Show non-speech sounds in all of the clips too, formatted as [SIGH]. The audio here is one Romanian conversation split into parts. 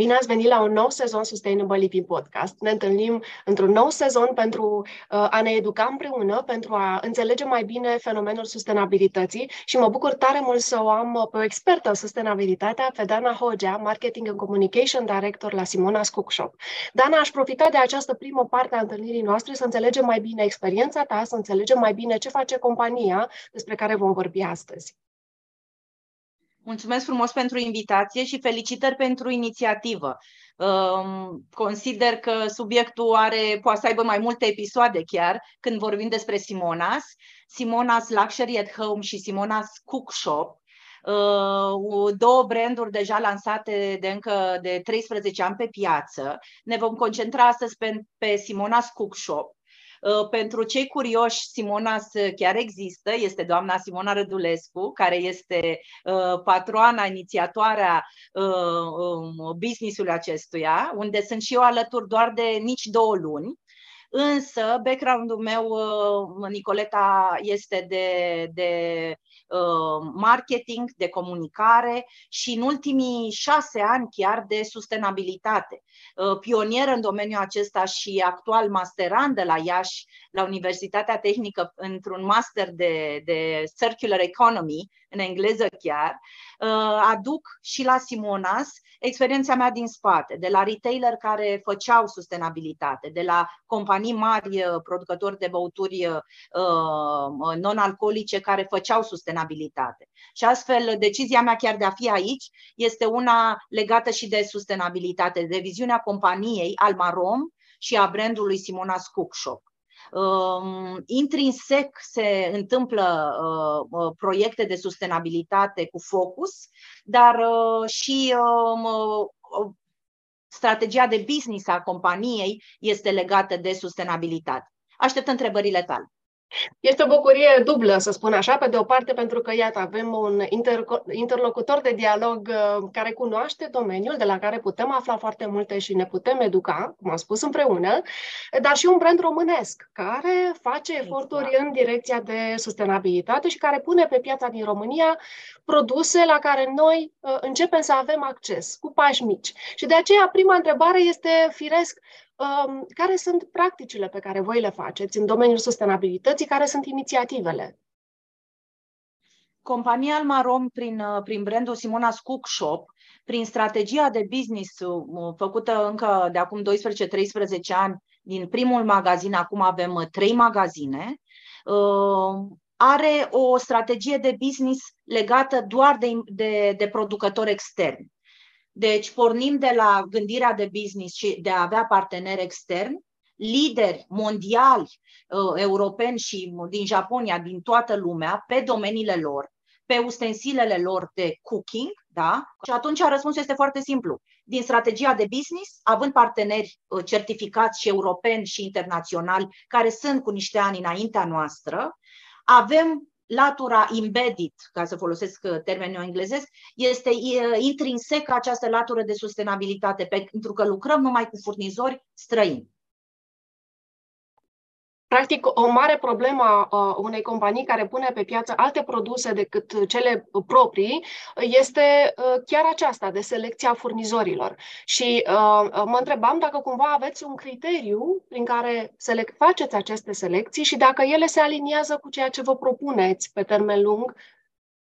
Bine ați venit la un nou sezon Sustainable Living Podcast. Ne întâlnim într-un nou sezon pentru uh, a ne educa împreună, pentru a înțelege mai bine fenomenul sustenabilității și mă bucur tare mult să o am pe o expertă în sustenabilitatea, pe Dana Hogea, Marketing and Communication Director la Simona Cookshop. Dana, aș profita de această primă parte a întâlnirii noastre să înțelegem mai bine experiența ta, să înțelegem mai bine ce face compania despre care vom vorbi astăzi. Mulțumesc frumos pentru invitație și felicitări pentru inițiativă. Consider că subiectul are, poate să aibă mai multe episoade chiar când vorbim despre Simonas. Simonas Luxury at Home și Simonas Cook Shop două branduri deja lansate de încă de 13 ani pe piață. Ne vom concentra astăzi pe, pe Simona's Cook Shop, Uh, pentru cei curioși, Simona chiar există, este doamna Simona Rădulescu, care este uh, patroana, inițiatoarea uh, um, business-ului acestuia, unde sunt și eu alături doar de nici două luni. Însă, background-ul meu, Nicoleta, este de, de Uh, marketing, de comunicare și în ultimii șase ani chiar de sustenabilitate. Uh, pionieră în domeniul acesta și actual masterand de la Iași, la Universitatea Tehnică, într-un master de, de Circular Economy, în engleză chiar, uh, aduc și la Simonas experiența mea din spate, de la retailer care făceau sustenabilitate, de la companii mari producători de băuturi non-alcoolice care făceau sustenabilitate sustenabilitate. Și astfel, decizia mea chiar de a fi aici este una legată și de sustenabilitate, de viziunea companiei Almarom și a brandului Simona's Cook Shop. Um, intrinsec se întâmplă uh, uh, proiecte de sustenabilitate cu focus, dar uh, și um, uh, strategia de business a companiei este legată de sustenabilitate. Aștept întrebările tale. Este o bucurie dublă, să spun așa, pe de o parte pentru că, iată, avem un inter- interlocutor de dialog uh, care cunoaște domeniul, de la care putem afla foarte multe și ne putem educa, cum am spus, împreună, dar și un brand românesc care face eforturi exact. în direcția de sustenabilitate și care pune pe piața din România produse la care noi uh, începem să avem acces, cu pași mici. Și de aceea, prima întrebare este, firesc, Um, care sunt practicile pe care voi le faceți în domeniul sustenabilității, care sunt inițiativele? Compania Almarom, prin, uh, prin brandul Simona Cook Shop, prin strategia de business uh, făcută încă de acum 12-13 ani, din primul magazin, acum avem uh, trei magazine, are o strategie de business legată doar de, de, de producători externi. Deci pornim de la gândirea de business și de a avea parteneri externi, lideri mondiali, uh, europeni și din Japonia, din toată lumea, pe domeniile lor, pe ustensilele lor de cooking, da? Și atunci răspunsul este foarte simplu. Din strategia de business, având parteneri uh, certificați și europeni și internaționali, care sunt cu niște ani înaintea noastră, avem latura embedded, ca să folosesc uh, termenul englezesc, este uh, intrinsec această latură de sustenabilitate, pentru că lucrăm numai cu furnizori străini. Practic, o mare problemă a unei companii care pune pe piață alte produse decât cele proprii este uh, chiar aceasta de selecția furnizorilor. Și uh, mă întrebam dacă cumva aveți un criteriu prin care select, faceți aceste selecții și dacă ele se aliniază cu ceea ce vă propuneți pe termen lung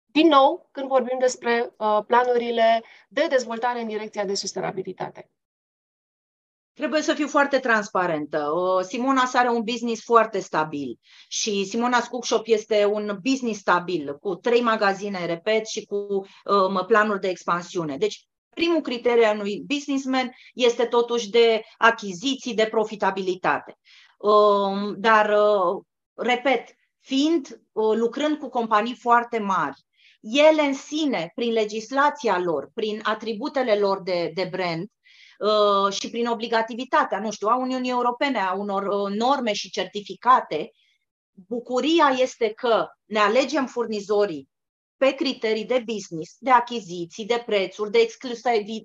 din nou, când vorbim despre uh, planurile de dezvoltare în direcția de sustenabilitate. Trebuie să fiu foarte transparentă. Simona are un business foarte stabil și Simona Cookshop este un business stabil, cu trei magazine, repet, și cu um, planuri de expansiune. Deci, primul criteriu al unui businessman este totuși de achiziții, de profitabilitate. Um, dar, uh, repet, fiind, uh, lucrând cu companii foarte mari, ele în sine, prin legislația lor, prin atributele lor de, de brand, Uh, și prin obligativitatea, nu știu, a Uniunii Europene, a unor uh, norme și certificate, bucuria este că ne alegem furnizorii pe criterii de business, de achiziții, de prețuri, de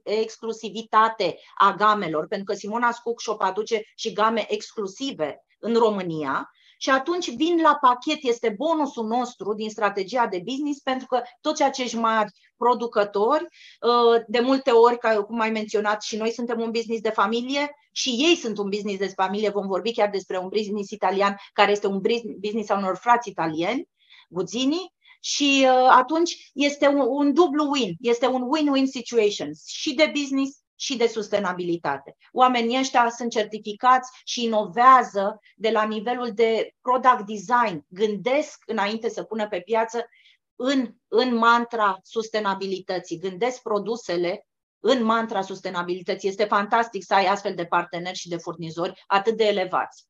exclusivitate a gamelor, pentru că Simona Cook Shop aduce și game exclusive în România și atunci vin la pachet, este bonusul nostru din strategia de business, pentru că toți acești mari producători, uh, de multe ori, ca cum ai menționat, și noi suntem un business de familie și ei sunt un business de familie, vom vorbi chiar despre un business italian care este un business al unor frați italieni, Guzini, și uh, atunci este un, un dublu win, este un win-win situation și de business și de sustenabilitate. Oamenii ăștia sunt certificați și inovează de la nivelul de product design, gândesc înainte să pună pe piață în, în mantra sustenabilității, gândesc produsele în mantra sustenabilității. Este fantastic să ai astfel de parteneri și de furnizori atât de elevați.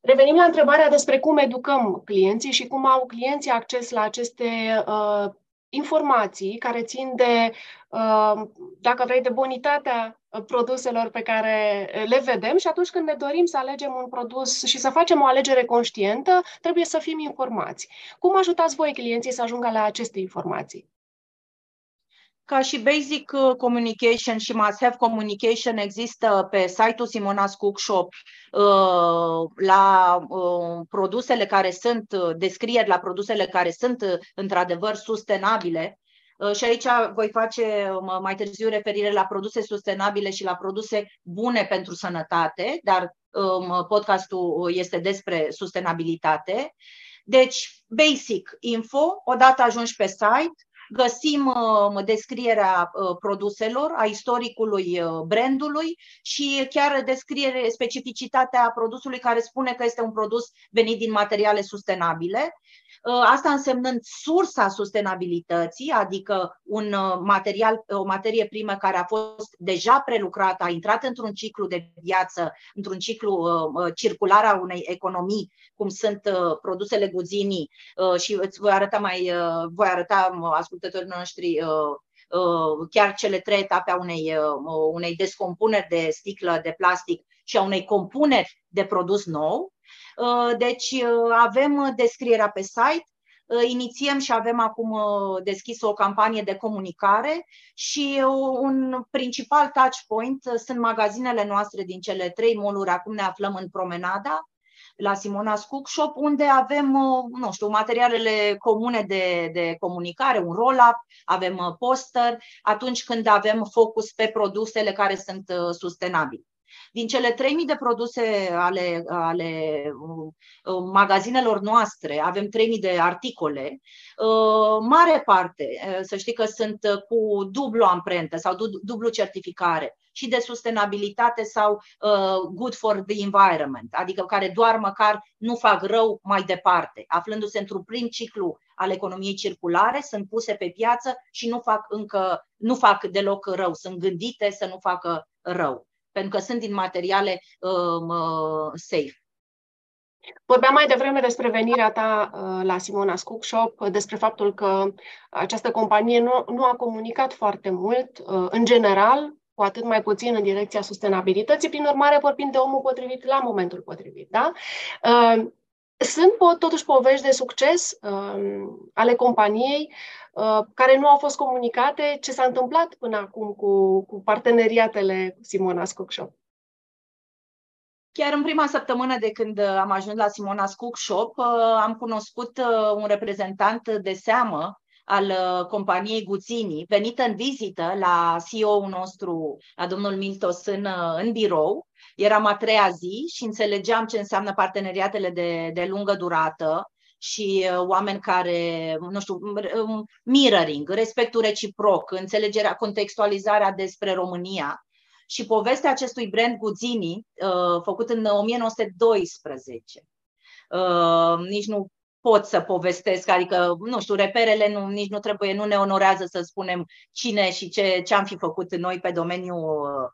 Revenim la întrebarea despre cum educăm clienții și cum au clienții acces la aceste uh, informații care țin de, uh, dacă vrei, de bonitatea produselor pe care le vedem și atunci când ne dorim să alegem un produs și să facem o alegere conștientă, trebuie să fim informați. Cum ajutați voi clienții să ajungă la aceste informații? Ca și basic uh, communication și must have communication există pe site-ul Simona's Cook Shop uh, la uh, produsele care sunt, descrieri la produsele care sunt într-adevăr sustenabile. Și aici voi face mai târziu referire la produse sustenabile și la produse bune pentru sănătate, dar um, podcastul este despre sustenabilitate. Deci, basic info, odată ajungi pe site, găsim uh, descrierea uh, produselor, a istoricului uh, brandului și chiar descriere specificitatea produsului care spune că este un produs venit din materiale sustenabile. Uh, asta însemnând sursa sustenabilității, adică un uh, material, o materie primă care a fost deja prelucrată, a intrat într-un ciclu de viață, într-un ciclu uh, circular a unei economii, cum sunt produsele guzinii și îți voi arăta mai, voi arăta ascultătorii noștri chiar cele trei etape a unei, unei descompuneri de sticlă de plastic și a unei compuneri de produs nou. Uh, deci uh, avem descrierea pe site, uh, inițiem și avem acum deschis o campanie de comunicare și un principal touch point sunt magazinele noastre din cele trei moluri. Acum ne aflăm în Promenada, la Simona's Cook Shop, unde avem, nu știu, materialele comune de, de comunicare, un roll-up, avem poster, atunci când avem focus pe produsele care sunt sustenabile. Din cele 3000 de produse ale, ale uh, magazinelor noastre, avem 3000 de articole, uh, mare parte, uh, să știi că sunt cu dublu amprentă sau dublu certificare și de sustenabilitate sau uh, good for the environment, adică care doar măcar nu fac rău mai departe, aflându-se într-un prim ciclu al economiei circulare, sunt puse pe piață și nu fac încă, nu fac deloc rău, sunt gândite să nu facă rău pentru că sunt din materiale uh, uh, safe. Vorbeam mai devreme despre venirea ta uh, la Simona Cook Shop, despre faptul că această companie nu, nu a comunicat foarte mult, uh, în general, cu atât mai puțin în direcția sustenabilității, prin urmare vorbim de omul potrivit la momentul potrivit. Da? Uh, sunt totuși povești de succes um, ale companiei uh, care nu au fost comunicate. Ce s-a întâmplat până acum cu, cu parteneriatele Simona Cook Shop? Chiar în prima săptămână de când am ajuns la Simona Cook Shop, uh, am cunoscut uh, un reprezentant de seamă al companiei Guțini, venit în vizită la CEO-ul nostru, la domnul Miltos, în, în birou Eram a treia zi și înțelegeam ce înseamnă parteneriatele de, de lungă durată și uh, oameni care, nu știu, um, mirroring, respectul reciproc, înțelegerea, contextualizarea despre România. Și povestea acestui brand Guzini, uh, făcut în 1912, uh, nici nu pot să povestesc, adică, nu știu, reperele nu, nici nu trebuie, nu ne onorează să spunem cine și ce, ce am fi făcut noi pe domeniul Uh, um,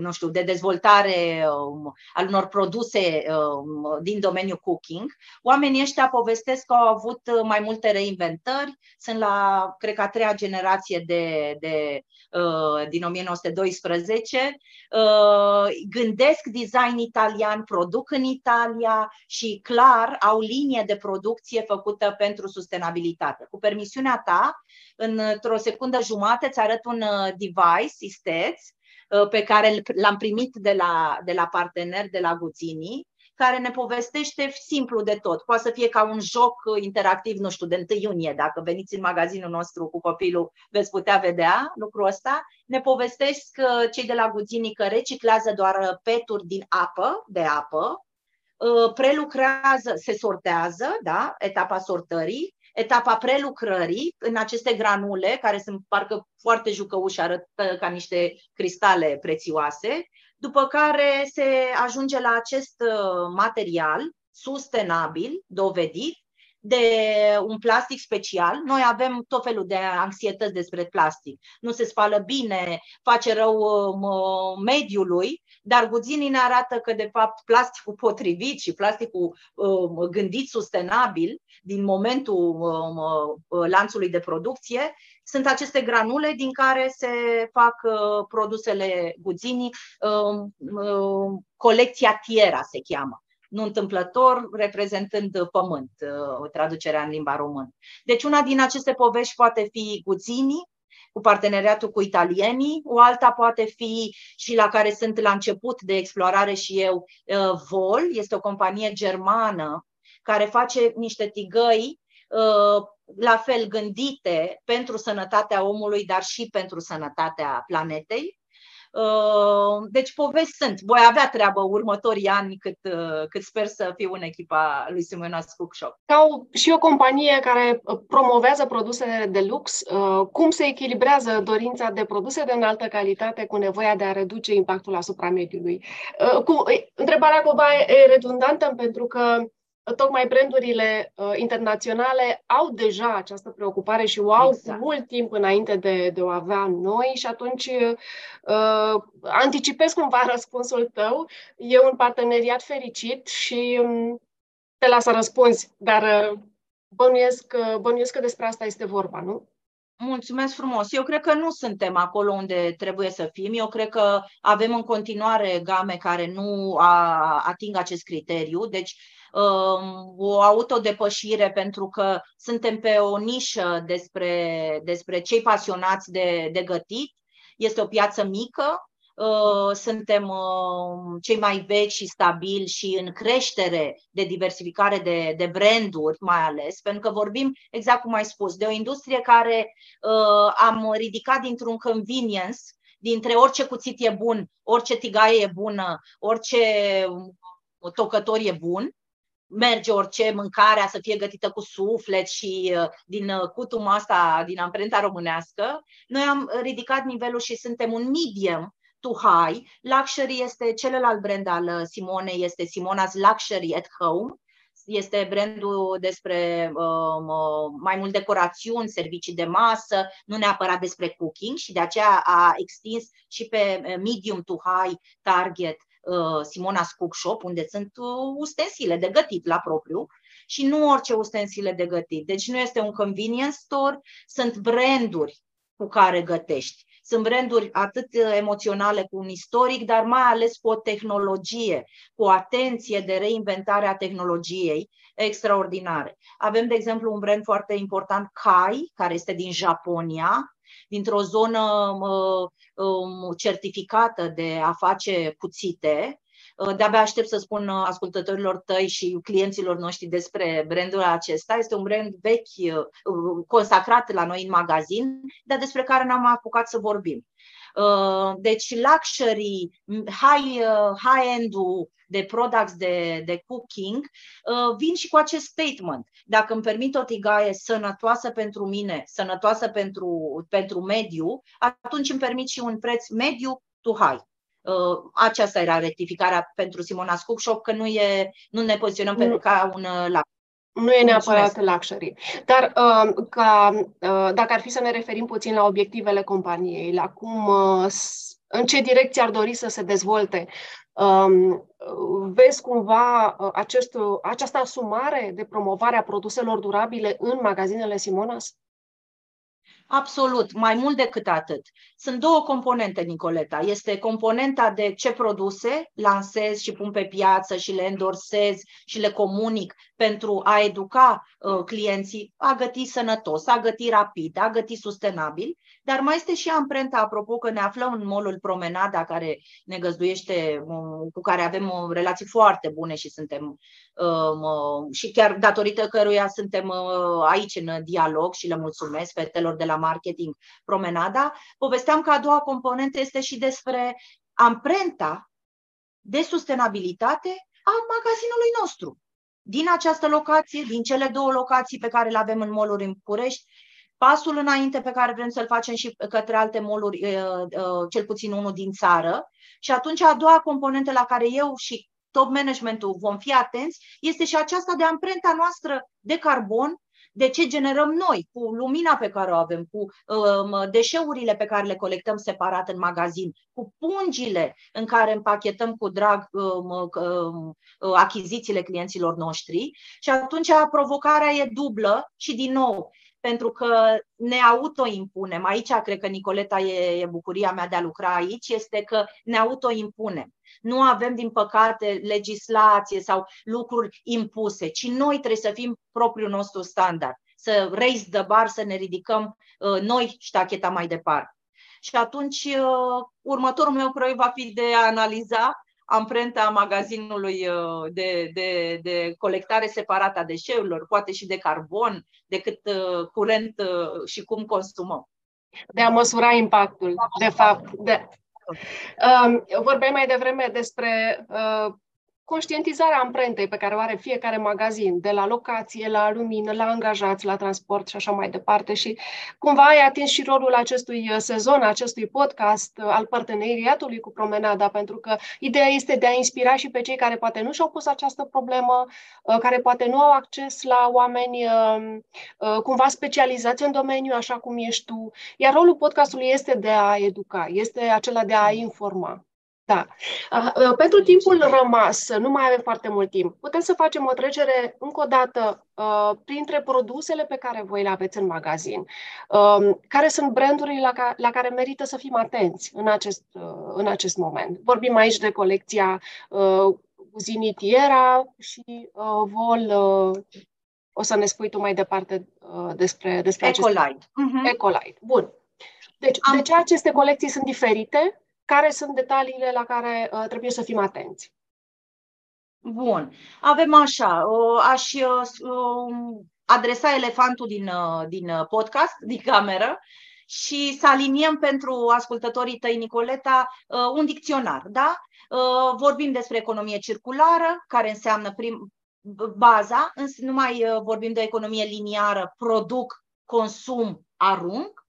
nu știu, de dezvoltare um, al unor produse um, din domeniul cooking, oamenii ăștia povestesc că au avut mai multe reinventări, sunt la, cred că, a treia generație de, de, uh, din 1912, uh, gândesc design italian, produc în Italia și, clar, au linie de producție făcută pentru sustenabilitate. Cu permisiunea ta, într-o secundă jumate îți arăt un device, isteț, Uh, pe care l-am primit de la, de la partener de la Guțini, care ne povestește simplu de tot. Poate să fie ca un joc interactiv, nu știu, de 1 iunie, dacă veniți în magazinul nostru cu copilul, veți putea vedea lucrul ăsta. Ne povestesc uh, cei de la Guzinii că reciclează doar peturi din apă, de apă, uh, prelucrează, se sortează, da, etapa sortării, etapa prelucrării în aceste granule, care sunt parcă foarte jucăuși, arătă ca niște cristale prețioase, după care se ajunge la acest uh, material sustenabil, dovedit, de un plastic special. Noi avem tot felul de anxietăți despre plastic. Nu se spală bine, face rău um, mediului, dar Guzinii ne arată că, de fapt, plasticul potrivit și plasticul um, gândit sustenabil din momentul um, uh, lanțului de producție sunt aceste granule din care se fac uh, produsele Guzinii, colecția Tiera se cheamă nu întâmplător, reprezentând pământ, uh, traducerea în limba română. Deci una din aceste povești poate fi Guzzini, cu parteneriatul cu italienii, o alta poate fi și la care sunt la început de explorare și eu, uh, Vol, este o companie germană care face niște tigăi uh, la fel gândite pentru sănătatea omului, dar și pentru sănătatea planetei. Uh, deci povești sunt. Voi avea treabă următorii ani cât, uh, cât sper să fiu în echipa lui Simeonas Cookshop. Ca o, și o companie care uh, promovează produsele de lux, cum se echilibrează dorința de produse de înaltă calitate cu nevoia de a reduce impactul asupra mediului? Cu, întrebarea cumva e redundantă pentru că tocmai brandurile uh, internaționale au deja această preocupare și o au exact. mult timp înainte de, de o avea noi și atunci uh, anticipez cumva [LAUGHS] răspunsul tău. E un parteneriat fericit și um, te las să răspunzi, dar uh, bănuiesc, uh, bănuiesc că despre asta este vorba, nu? Mulțumesc frumos. Eu cred că nu suntem acolo unde trebuie să fim. Eu cred că avem în continuare game care nu a, ating acest criteriu. Deci Um, o autodepășire pentru că suntem pe o nișă despre, despre cei pasionați de, de gătit. Este o piață mică, uh, suntem uh, cei mai vechi și stabili și în creștere de diversificare de, de branduri, mai ales, pentru că vorbim, exact cum ai spus, de o industrie care uh, am ridicat dintr-un convenience, dintre orice cuțit e bun, orice tigaie e bună, orice tocător e bun, merge orice, mâncarea să fie gătită cu suflet și uh, din uh, cutum asta, din amprenta românească. Noi am ridicat nivelul și suntem un medium to high. Luxury este celălalt brand al uh, Simonei, este Simona's Luxury at Home. Este brandul despre uh, mai mult decorațiuni, servicii de masă, nu neapărat despre cooking și de aceea a extins și pe medium to high target Uh, Simona Cook Shop, unde sunt uh, ustensile de gătit la propriu și nu orice ustensile de gătit. Deci nu este un convenience store, sunt branduri cu care gătești. Sunt branduri atât uh, emoționale cu un istoric, dar mai ales cu o tehnologie, cu o atenție de reinventare a tehnologiei extraordinare. Avem, de exemplu, un brand foarte important, Kai, care este din Japonia, dintr-o zonă um, certificată de a face cuțite. Uh, de-abia aștept să spun uh, ascultătorilor tăi și clienților noștri despre brandul acesta. Este un brand vechi, uh, consacrat la noi în magazin, dar despre care n-am apucat să vorbim. Deci luxury, high, high-end-ul de products de, de cooking uh, vin și cu acest statement. Dacă îmi permit o tigaie sănătoasă pentru mine, sănătoasă pentru, pentru mediu, atunci îmi permit și un preț mediu to high. Uh, aceasta era rectificarea pentru Simona Cook Shop, că nu, e, nu ne poziționăm mm. ca un uh, la nu e neapărat Mulțumesc. luxury. Dar uh, ca, uh, dacă ar fi să ne referim puțin la obiectivele companiei, la cum, uh, în ce direcție ar dori să se dezvolte Um, vezi cumva uh, acest, această asumare de promovare a produselor durabile în magazinele Simonas? Absolut, mai mult decât atât. Sunt două componente, Nicoleta. Este componenta de ce produse lansez și pun pe piață și le endorsez și le comunic pentru a educa uh, clienții a găti sănătos, a găti rapid, a găti sustenabil, dar mai este și amprenta, apropo că ne aflăm în molul Promenada, care ne găzduiește, uh, cu care avem uh, relații foarte bune și suntem um, uh, și chiar datorită căruia suntem uh, aici în dialog și le mulțumesc fetelor de la marketing Promenada, povesteam că a doua componentă este și despre amprenta de sustenabilitate a magazinului nostru. Din această locație, din cele două locații pe care le avem în moluri în București, pasul înainte pe care vrem să-l facem și către alte moluri, uh, uh, cel puțin unul din țară. Și atunci a doua componentă la care eu și top managementul vom fi atenți este și aceasta de amprenta noastră de carbon de ce generăm noi, cu lumina pe care o avem, cu um, deșeurile pe care le colectăm separat în magazin, cu pungile în care împachetăm cu drag um, um, achizițiile clienților noștri. Și atunci provocarea e dublă și, din nou, pentru că ne autoimpunem. Aici cred că Nicoleta e, e bucuria mea de a lucra aici, este că ne autoimpunem. Nu avem, din păcate, legislație sau lucruri impuse, ci noi trebuie să fim propriul nostru standard, să raise the bar, să ne ridicăm uh, noi ștacheta mai departe. Și atunci, uh, următorul meu proiect va fi de a analiza amprenta magazinului uh, de, de, de colectare separată a deșeurilor, poate și de carbon, decât uh, curent uh, și cum consumăm. De a măsura impactul, de fapt. De... Um, vorbeai mai devreme despre conștientizarea amprentei pe care o are fiecare magazin, de la locație, la lumină, la angajați, la transport și așa mai departe. Și cumva ai atins și rolul acestui uh, sezon, acestui podcast uh, al parteneriatului cu Promenada, pentru că ideea este de a inspira și pe cei care poate nu și-au pus această problemă, uh, care poate nu au acces la oameni cumva specializați în domeniu, așa cum ești tu. Iar rolul podcastului este de a educa, este acela de a informa. Da. Uh, pentru timpul rămas, nu mai avem foarte mult timp, putem să facem o trecere încă o dată uh, printre produsele pe care voi le aveți în magazin. Uh, care sunt brandurile la, ca, la care merită să fim atenți în acest, uh, în acest moment? Vorbim aici de colecția uh, Zinitiera și uh, Vol. Uh, o să ne spui tu mai departe uh, despre, despre Ecolite. Aceste... Uh-huh. Ecolite. Bun. Deci, Am... de ce aceste colecții sunt diferite? Care sunt detaliile la care uh, trebuie să fim atenți. Bun. Avem așa, uh, aș uh, adresa elefantul din, uh, din podcast, din cameră, și să aliniem pentru ascultătorii tăi, Nicoleta, un dicționar. Da? Vorbim despre economie circulară, care înseamnă prim, baza, însă nu mai vorbim de economie liniară, produc, consum, arunc,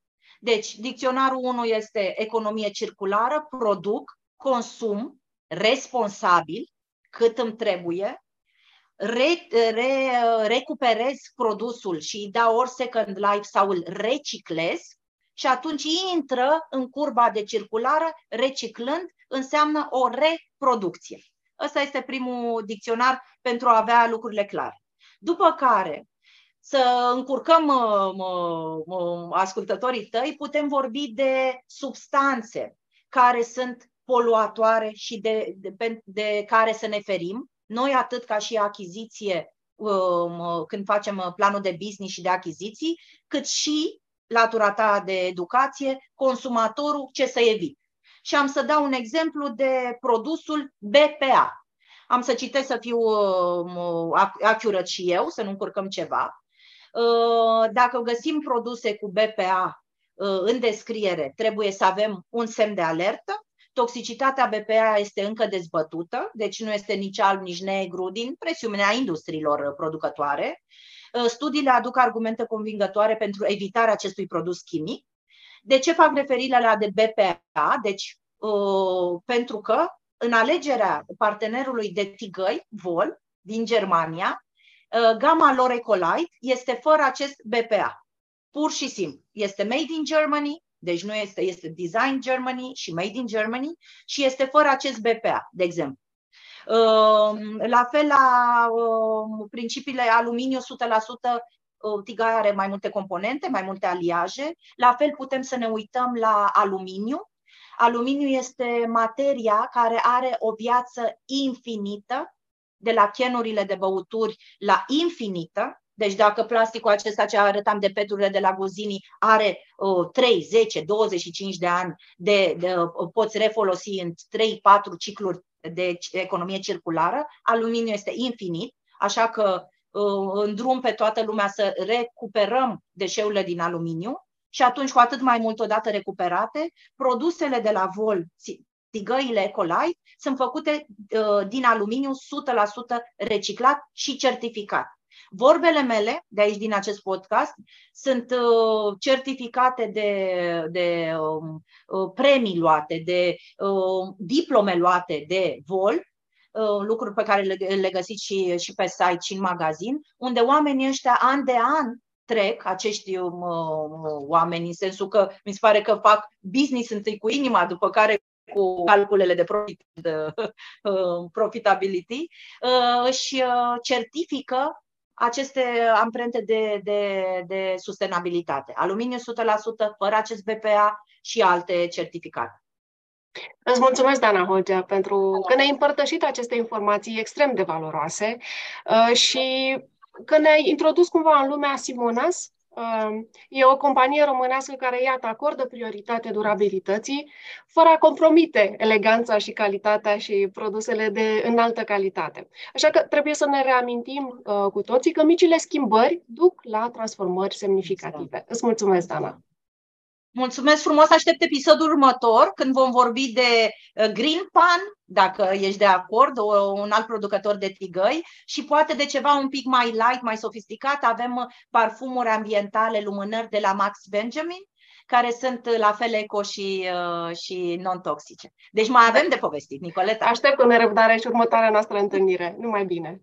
deci, dicționarul 1 este economie circulară, produc, consum, responsabil, cât îmi trebuie, re, re, recuperez produsul și îi dau ori second life sau îl reciclez și atunci intră în curba de circulară, reciclând, înseamnă o reproducție. Ăsta este primul dicționar pentru a avea lucrurile clare. După care, să încurcăm ascultătorii tăi, putem vorbi de substanțe care sunt poluatoare și de, de, de care să ne ferim. Noi, atât ca și achiziție, um, când facem planul de business și de achiziții, cât și latura ta de educație, consumatorul ce să evit. Și am să dau un exemplu de produsul BPA. Am să citesc să fiu um, accurate și eu, să nu încurcăm ceva. Uh, dacă găsim produse cu BPA uh, în descriere, trebuie să avem un semn de alertă. Toxicitatea BPA este încă dezbătută, deci nu este nici alb, nici negru, din presiunea industriilor producătoare. Uh, studiile aduc argumente convingătoare pentru evitarea acestui produs chimic. De ce fac referire la de BPA? Deci, pentru că în alegerea partenerului de tigăi, Vol, din Germania, Uh, gama lor Ecolite este fără acest BPA. Pur și simplu. Este made in Germany, deci nu este, este design Germany și made in Germany și este fără acest BPA, de exemplu. Uh, la fel la uh, principiile aluminiu 100% tigaia are mai multe componente, mai multe aliaje. La fel putem să ne uităm la aluminiu. Aluminiu este materia care are o viață infinită, de la chenurile de băuturi la infinită. Deci dacă plasticul acesta ce arătam de peturile de la Guzini are uh, 3, 10, 25 de ani, de, de, uh, poți refolosi în 3-4 cicluri de economie circulară, aluminiu este infinit, așa că uh, în drum pe toată lumea să recuperăm deșeurile din aluminiu și atunci cu atât mai mult odată recuperate, produsele de la vol, tigăile Ecolite, sunt făcute uh, din aluminiu 100% reciclat și certificat. Vorbele mele, de aici din acest podcast, sunt uh, certificate de, de um, uh, premii luate, de uh, diplome luate de vol, uh, lucruri pe care le, le găsiți și, și pe site și în magazin, unde oamenii ăștia an de an trec acești um, uh, oameni, în sensul că mi se pare că fac business întâi cu inima, după care cu calculele de profit, de, [LAUGHS] uh, profitability, uh, și uh, certifică aceste amprente de, de, de sustenabilitate. Aluminiu 100%, fără acest BPA și alte certificate. Îți mulțumesc, Dana Hogea, pentru că ne-ai împărtășit aceste informații extrem de valoroase uh, și că ne-ai introdus cumva în lumea Simonas, E o companie românească care, iată, acordă prioritate durabilității, fără a compromite eleganța și calitatea și produsele de înaltă calitate. Așa că trebuie să ne reamintim uh, cu toții că micile schimbări duc la transformări semnificative. Exact. Îți mulțumesc, Dana! Mulțumesc frumos, aștept episodul următor când vom vorbi de uh, Green Pan, dacă ești de acord, un alt producător de tigăi și poate de ceva un pic mai light, mai sofisticat. Avem uh, parfumuri ambientale, lumânări de la Max Benjamin, care sunt uh, la fel eco și, și non-toxice. Deci mai avem de povestit, Nicoleta. Aștept cu nerăbdare și următoarea noastră întâlnire. Numai bine!